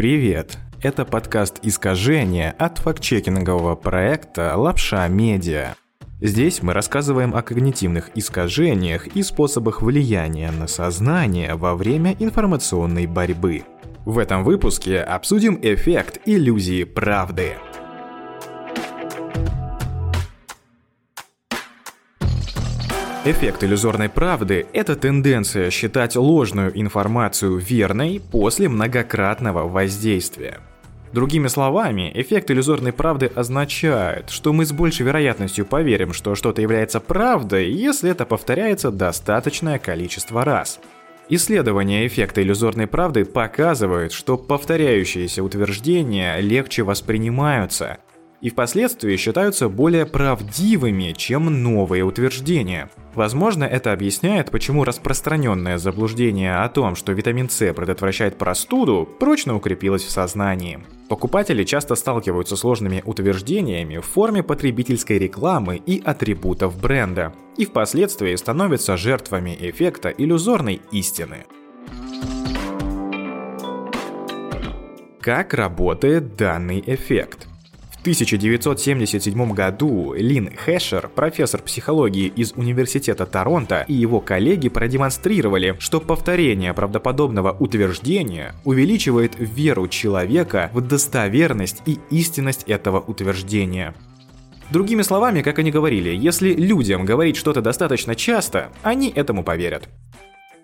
Привет! Это подкаст «Искажение» от фактчекингового проекта «Лапша Медиа». Здесь мы рассказываем о когнитивных искажениях и способах влияния на сознание во время информационной борьбы. В этом выпуске обсудим эффект иллюзии правды – Эффект иллюзорной правды – это тенденция считать ложную информацию верной после многократного воздействия. Другими словами, эффект иллюзорной правды означает, что мы с большей вероятностью поверим, что что-то является правдой, если это повторяется достаточное количество раз. Исследования эффекта иллюзорной правды показывают, что повторяющиеся утверждения легче воспринимаются и впоследствии считаются более правдивыми, чем новые утверждения – Возможно, это объясняет, почему распространенное заблуждение о том, что витамин С предотвращает простуду, прочно укрепилось в сознании. Покупатели часто сталкиваются с сложными утверждениями в форме потребительской рекламы и атрибутов бренда, и впоследствии становятся жертвами эффекта иллюзорной истины. Как работает данный эффект? В 1977 году Лин Хэшер, профессор психологии из Университета Торонто, и его коллеги продемонстрировали, что повторение правдоподобного утверждения увеличивает веру человека в достоверность и истинность этого утверждения. Другими словами, как они говорили, если людям говорить что-то достаточно часто, они этому поверят.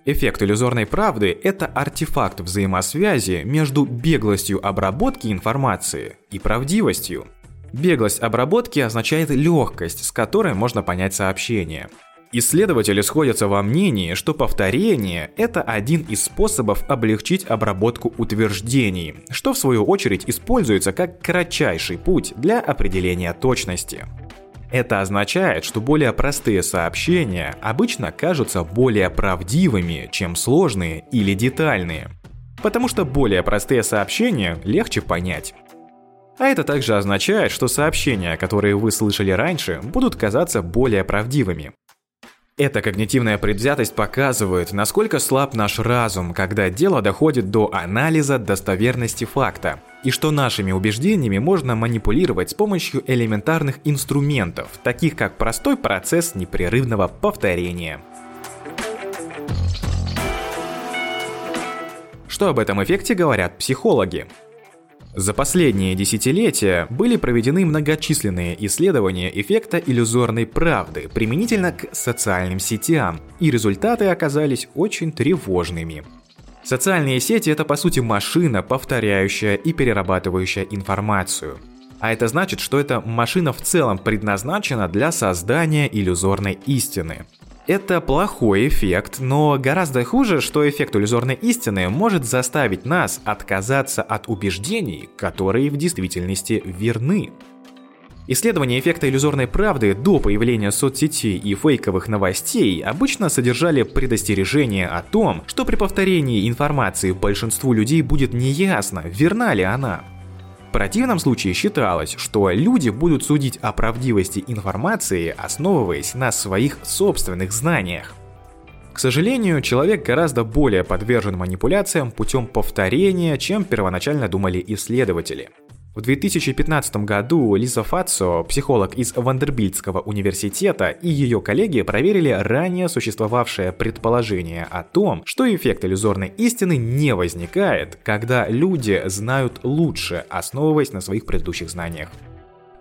Эффект иллюзорной правды – это артефакт взаимосвязи между беглостью обработки информации и правдивостью. Беглость обработки означает легкость, с которой можно понять сообщение. Исследователи сходятся во мнении, что повторение – это один из способов облегчить обработку утверждений, что в свою очередь используется как кратчайший путь для определения точности. Это означает, что более простые сообщения обычно кажутся более правдивыми, чем сложные или детальные. Потому что более простые сообщения легче понять. А это также означает, что сообщения, которые вы слышали раньше, будут казаться более правдивыми. Эта когнитивная предвзятость показывает, насколько слаб наш разум, когда дело доходит до анализа достоверности факта, и что нашими убеждениями можно манипулировать с помощью элементарных инструментов, таких как простой процесс непрерывного повторения. Что об этом эффекте говорят психологи? За последние десятилетия были проведены многочисленные исследования эффекта иллюзорной правды применительно к социальным сетям, и результаты оказались очень тревожными. Социальные сети – это по сути машина, повторяющая и перерабатывающая информацию. А это значит, что эта машина в целом предназначена для создания иллюзорной истины. Это плохой эффект, но гораздо хуже, что эффект иллюзорной истины может заставить нас отказаться от убеждений, которые в действительности верны. Исследования эффекта иллюзорной правды до появления соцсетей и фейковых новостей обычно содержали предостережение о том, что при повторении информации большинству людей будет неясно, верна ли она противном случае считалось, что люди будут судить о правдивости информации, основываясь на своих собственных знаниях. К сожалению, человек гораздо более подвержен манипуляциям путем повторения, чем первоначально думали исследователи – в 2015 году Лиза Фацо, психолог из Вандербильтского университета, и ее коллеги проверили ранее существовавшее предположение о том, что эффект иллюзорной истины не возникает, когда люди знают лучше, основываясь на своих предыдущих знаниях.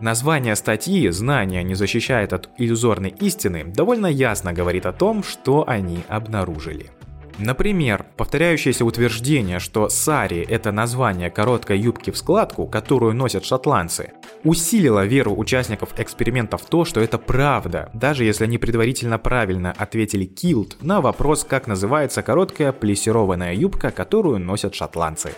Название статьи «Знание не защищает от иллюзорной истины» довольно ясно говорит о том, что они обнаружили. Например, повторяющееся утверждение, что сари – это название короткой юбки в складку, которую носят шотландцы, усилило веру участников эксперимента в то, что это правда, даже если они предварительно правильно ответили килт на вопрос, как называется короткая плессированная юбка, которую носят шотландцы.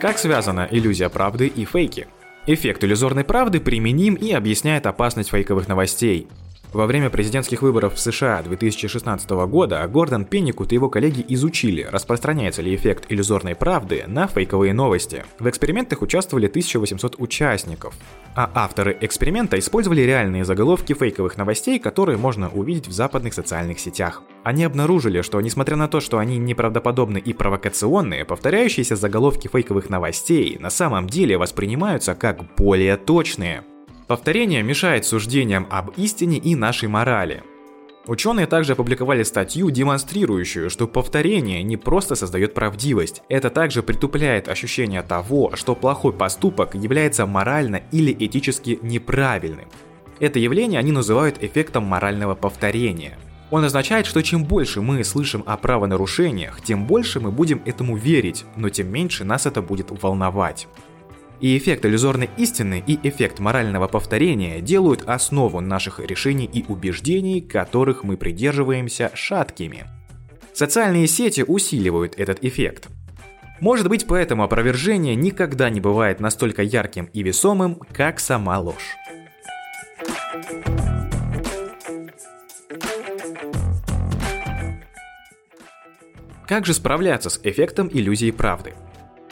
Как связана иллюзия правды и фейки? Эффект иллюзорной правды применим и объясняет опасность фейковых новостей. Во время президентских выборов в США 2016 года Гордон Пенникут и его коллеги изучили, распространяется ли эффект иллюзорной правды на фейковые новости. В экспериментах участвовали 1800 участников. А авторы эксперимента использовали реальные заголовки фейковых новостей, которые можно увидеть в западных социальных сетях. Они обнаружили, что несмотря на то, что они неправдоподобны и провокационные, повторяющиеся заголовки фейковых новостей на самом деле воспринимаются как более точные. Повторение мешает суждениям об истине и нашей морали. Ученые также опубликовали статью, демонстрирующую, что повторение не просто создает правдивость, это также притупляет ощущение того, что плохой поступок является морально или этически неправильным. Это явление они называют эффектом морального повторения. Он означает, что чем больше мы слышим о правонарушениях, тем больше мы будем этому верить, но тем меньше нас это будет волновать. И эффект иллюзорной истины и эффект морального повторения делают основу наших решений и убеждений, которых мы придерживаемся, шаткими. Социальные сети усиливают этот эффект. Может быть, поэтому опровержение никогда не бывает настолько ярким и весомым, как сама ложь. Как же справляться с эффектом иллюзии правды?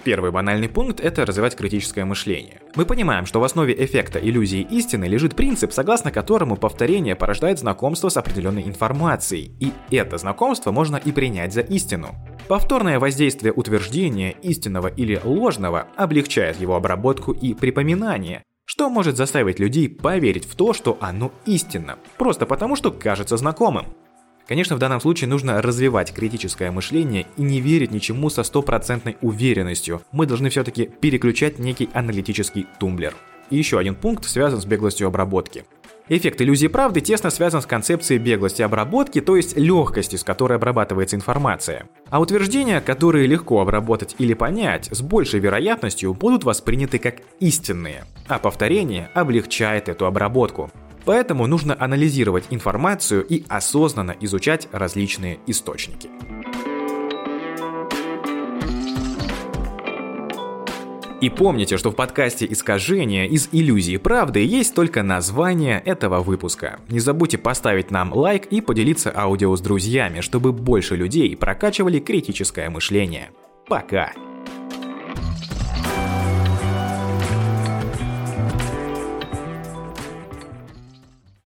Первый банальный пункт – это развивать критическое мышление. Мы понимаем, что в основе эффекта иллюзии истины лежит принцип, согласно которому повторение порождает знакомство с определенной информацией, и это знакомство можно и принять за истину. Повторное воздействие утверждения, истинного или ложного, облегчает его обработку и припоминание, что может заставить людей поверить в то, что оно истинно, просто потому что кажется знакомым. Конечно, в данном случае нужно развивать критическое мышление и не верить ничему со стопроцентной уверенностью. Мы должны все-таки переключать некий аналитический тумблер. И еще один пункт связан с беглостью обработки. Эффект иллюзии правды тесно связан с концепцией беглости обработки, то есть легкости, с которой обрабатывается информация. А утверждения, которые легко обработать или понять, с большей вероятностью будут восприняты как истинные, а повторение облегчает эту обработку. Поэтому нужно анализировать информацию и осознанно изучать различные источники. И помните, что в подкасте «Искажение» из иллюзии правды есть только название этого выпуска. Не забудьте поставить нам лайк и поделиться аудио с друзьями, чтобы больше людей прокачивали критическое мышление. Пока!